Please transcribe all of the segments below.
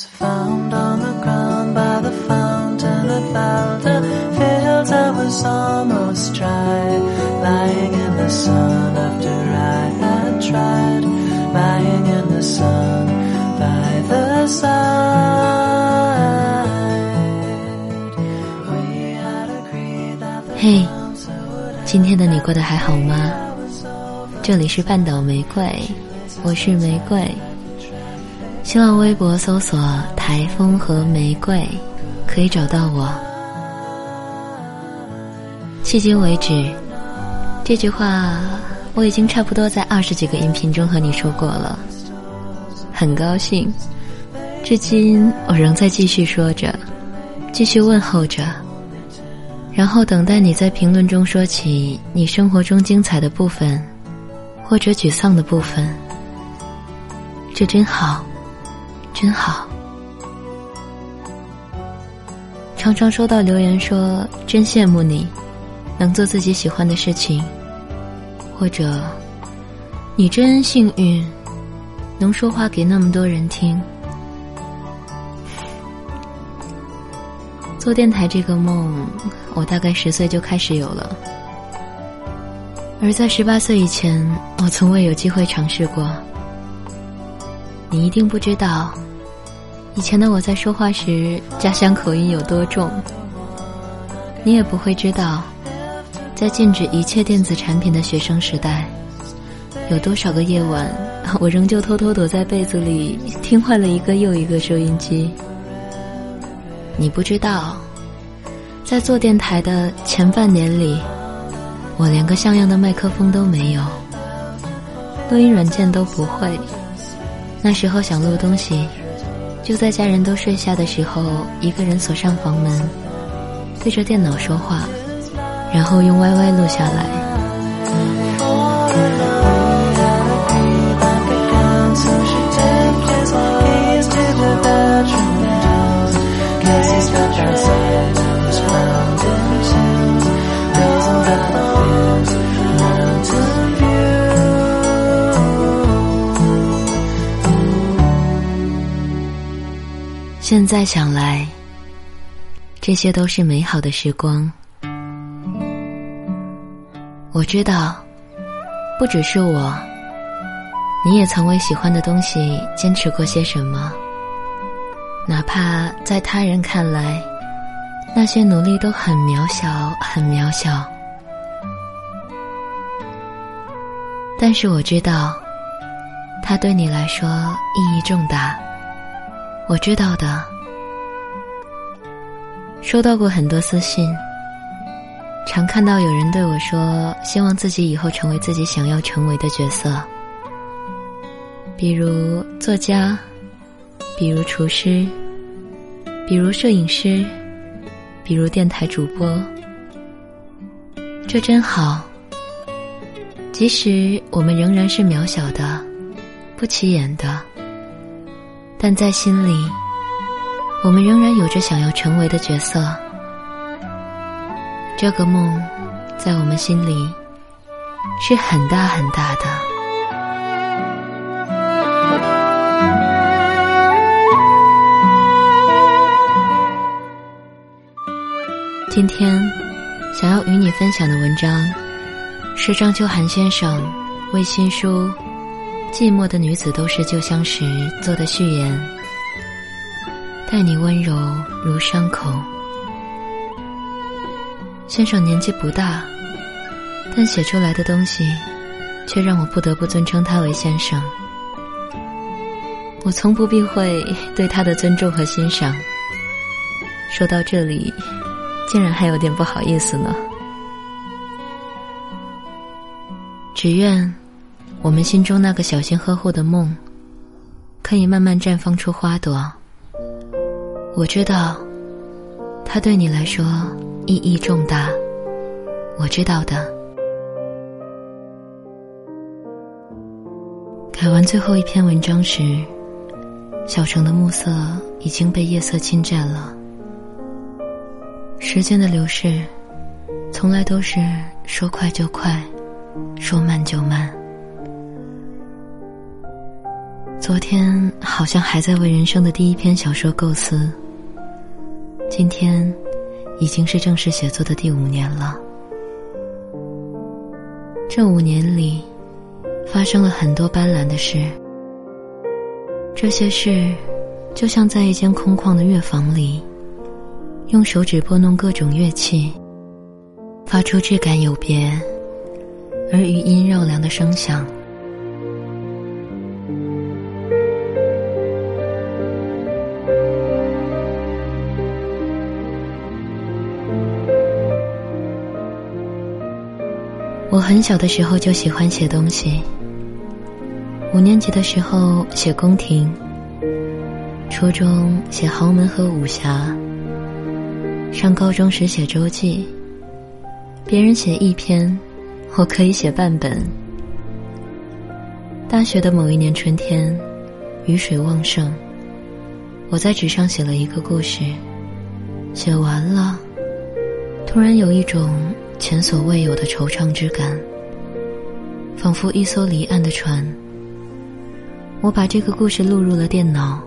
was found on the ground by the fountain of Valda. Fields I was almost dry, lying in the sun after I had tried, lying in the sun by the side. We had agreed that the 嘿今天的你过得还好吗？这里是半岛玫瑰，我是玫瑰。新浪微博搜索“台风和玫瑰”，可以找到我。迄今为止，这句话我已经差不多在二十几个音频中和你说过了。很高兴，至今我仍在继续说着，继续问候着。然后等待你在评论中说起你生活中精彩的部分，或者沮丧的部分。这真好，真好。常常收到留言说真羡慕你，能做自己喜欢的事情，或者你真幸运，能说话给那么多人听。做电台这个梦，我大概十岁就开始有了，而在十八岁以前，我从未有机会尝试过。你一定不知道，以前的我在说话时家乡口音有多重。你也不会知道，在禁止一切电子产品的学生时代，有多少个夜晚，我仍旧偷偷躲在被子里听坏了一个又一个收音机。你不知道，在做电台的前半年里，我连个像样的麦克风都没有，录音软件都不会。那时候想录东西，就在家人都睡下的时候，一个人锁上房门，对着电脑说话，然后用 YY 录下来。现在想来，这些都是美好的时光。我知道，不只是我，你也曾为喜欢的东西坚持过些什么，哪怕在他人看来，那些努力都很渺小，很渺小。但是我知道，它对你来说意义重大。我知道的，收到过很多私信，常看到有人对我说，希望自己以后成为自己想要成为的角色，比如作家，比如厨师，比如摄影师，比如电台主播。这真好。即使我们仍然是渺小的、不起眼的。但在心里，我们仍然有着想要成为的角色。这个梦，在我们心里是很大很大的。今天想要与你分享的文章，是张秋寒先生为新书《寂寞的女子都是旧相识》做的序言，待你温柔如伤口。先生年纪不大，但写出来的东西，却让我不得不尊称他为先生。我从不避讳对他的尊重和欣赏。说到这里，竟然还有点不好意思呢。只愿。我们心中那个小心呵护的梦，可以慢慢绽放出花朵。我知道，它对你来说意义重大。我知道的。改完最后一篇文章时，小城的暮色已经被夜色侵占了。时间的流逝，从来都是说快就快，说慢就慢。昨天好像还在为人生的第一篇小说构思，今天已经是正式写作的第五年了。这五年里，发生了很多斑斓的事。这些事，就像在一间空旷的乐房里，用手指拨弄各种乐器，发出质感有别而余音绕梁的声响。我很小的时候就喜欢写东西。五年级的时候写宫廷，初中写豪门和武侠，上高中时写周记。别人写一篇，我可以写半本。大学的某一年春天，雨水旺盛，我在纸上写了一个故事，写完了，突然有一种。前所未有的惆怅之感，仿佛一艘离岸的船。我把这个故事录入了电脑。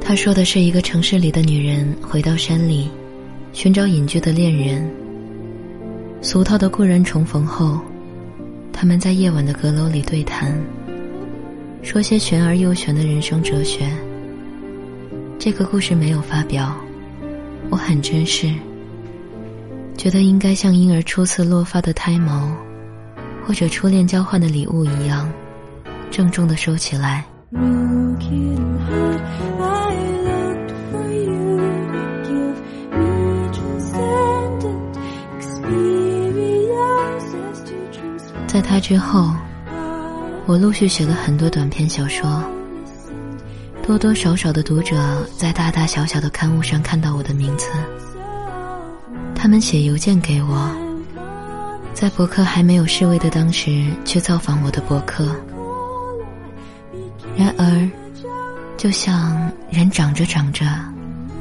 他说的是一个城市里的女人回到山里，寻找隐居的恋人。俗套的故人重逢后，他们在夜晚的阁楼里对谈，说些玄而又玄的人生哲学。这个故事没有发表，我很珍视。觉得应该像婴儿初次落发的胎毛，或者初恋交换的礼物一样，郑重的收起来。在他之后，我陆续写了很多短篇小说，多多少少的读者在大大小小的刊物上看到我的名字。他们写邮件给我，在博客还没有示威的当时去造访我的博客。然而，就像人长着长着，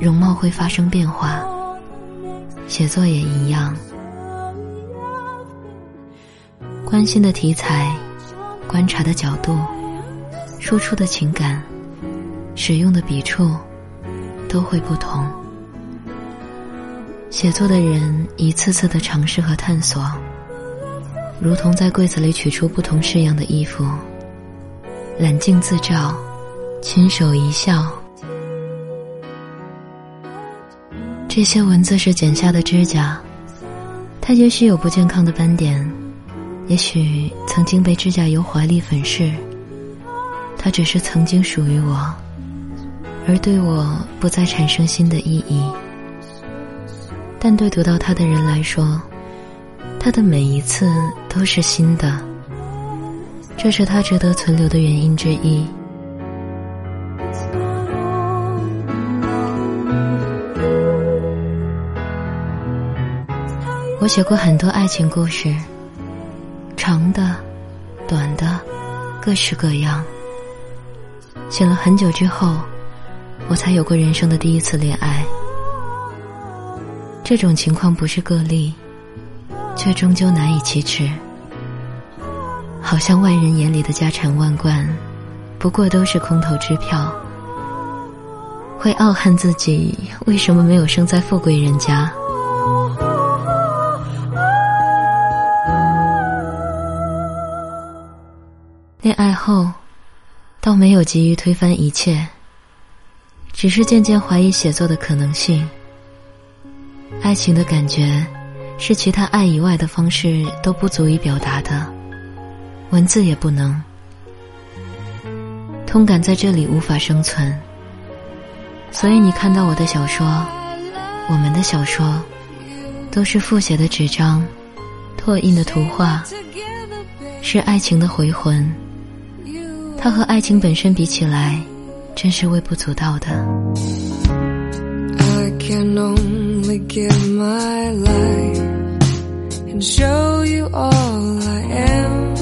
容貌会发生变化，写作也一样。关心的题材、观察的角度、输出的情感、使用的笔触，都会不同。写作的人一次次的尝试和探索，如同在柜子里取出不同式样的衣服，揽镜自照，亲手一笑。这些文字是剪下的指甲，它也许有不健康的斑点，也许曾经被指甲油华丽粉饰。它只是曾经属于我，而对我不再产生新的意义。但对读到它的人来说，它的每一次都是新的，这是它值得存留的原因之一。我写过很多爱情故事，长的、短的，各式各样。写了很久之后，我才有过人生的第一次恋爱。这种情况不是个例，却终究难以启齿。好像外人眼里的家产万贯，不过都是空头支票。会傲恨自己为什么没有生在富贵人家。恋爱后，倒没有急于推翻一切，只是渐渐怀疑写作的可能性。爱情的感觉，是其他爱以外的方式都不足以表达的，文字也不能。通感在这里无法生存，所以你看到我的小说，我们的小说，都是复写的纸张，拓印的图画，是爱情的回魂。它和爱情本身比起来，真是微不足道的。Give my life and show you all I am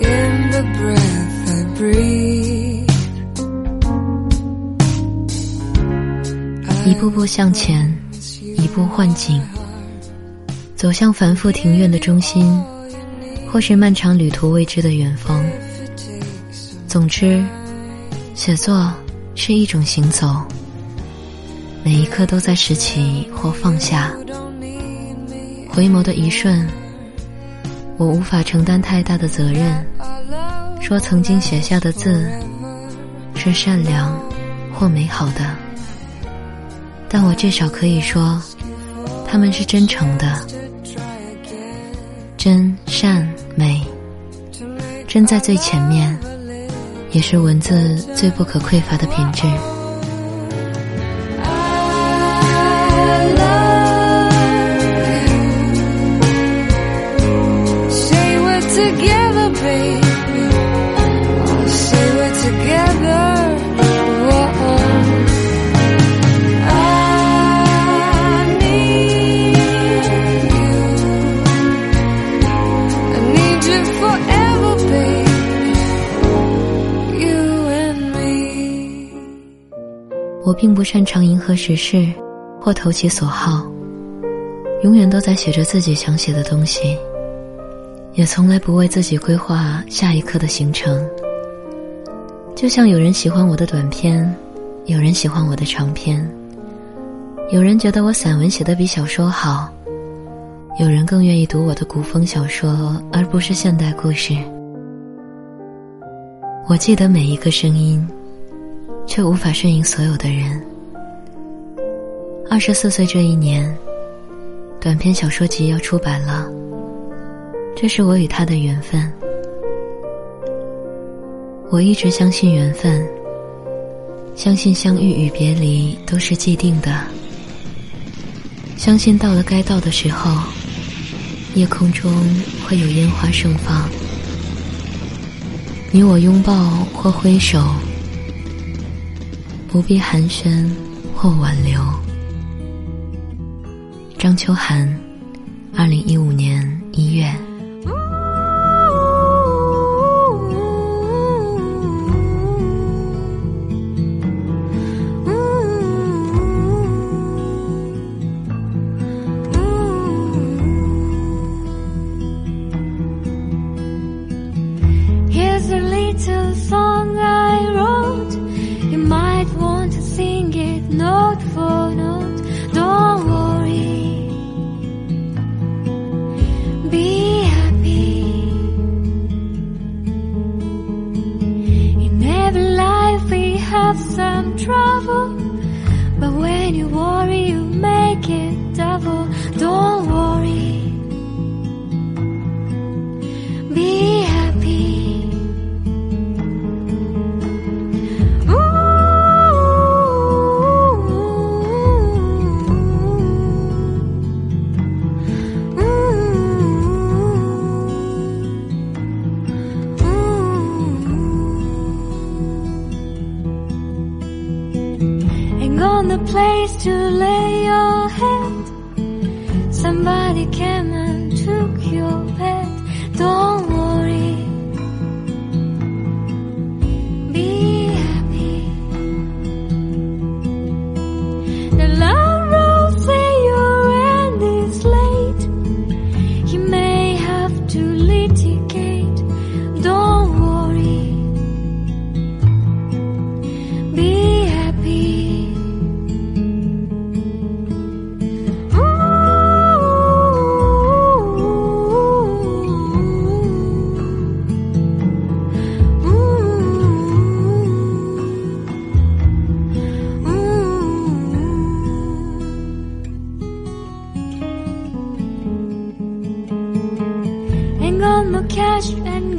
in the breath I breathe. 一步步向前，一步幻境，走向繁复庭院的中心，或是漫长旅途未知的远方。总之，写作是一种行走，每一刻都在拾起或放下。回眸的一瞬，我无法承担太大的责任，说曾经写下的字是善良或美好的，但我至少可以说，他们是真诚的，真善美，真在最前面。也是文字最不可匮乏的品质。并不擅长迎合时事，或投其所好，永远都在写着自己想写的东西，也从来不为自己规划下一刻的行程。就像有人喜欢我的短篇，有人喜欢我的长篇，有人觉得我散文写的比小说好，有人更愿意读我的古风小说而不是现代故事。我记得每一个声音。却无法顺应所有的人。二十四岁这一年，短篇小说集要出版了，这是我与他的缘分。我一直相信缘分，相信相遇与别离都是既定的，相信到了该到的时候，夜空中会有烟花盛放，你我拥抱或挥手。不必寒暄或挽留。张秋寒，二零一五年一月。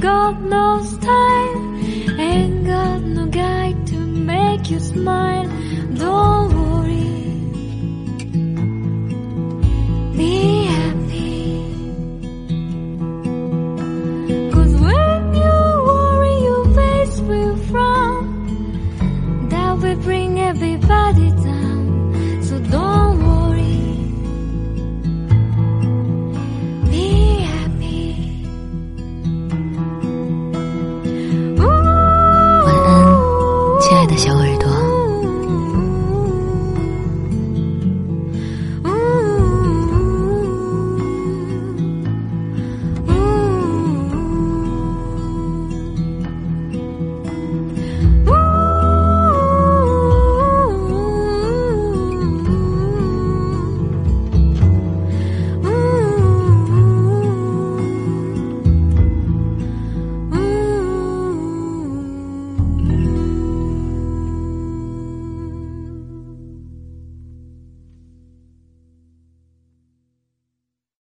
got no style, ain't got no guide to make you smile. Don't worry, be happy. Cause when you worry, your face will frown. That will bring everybody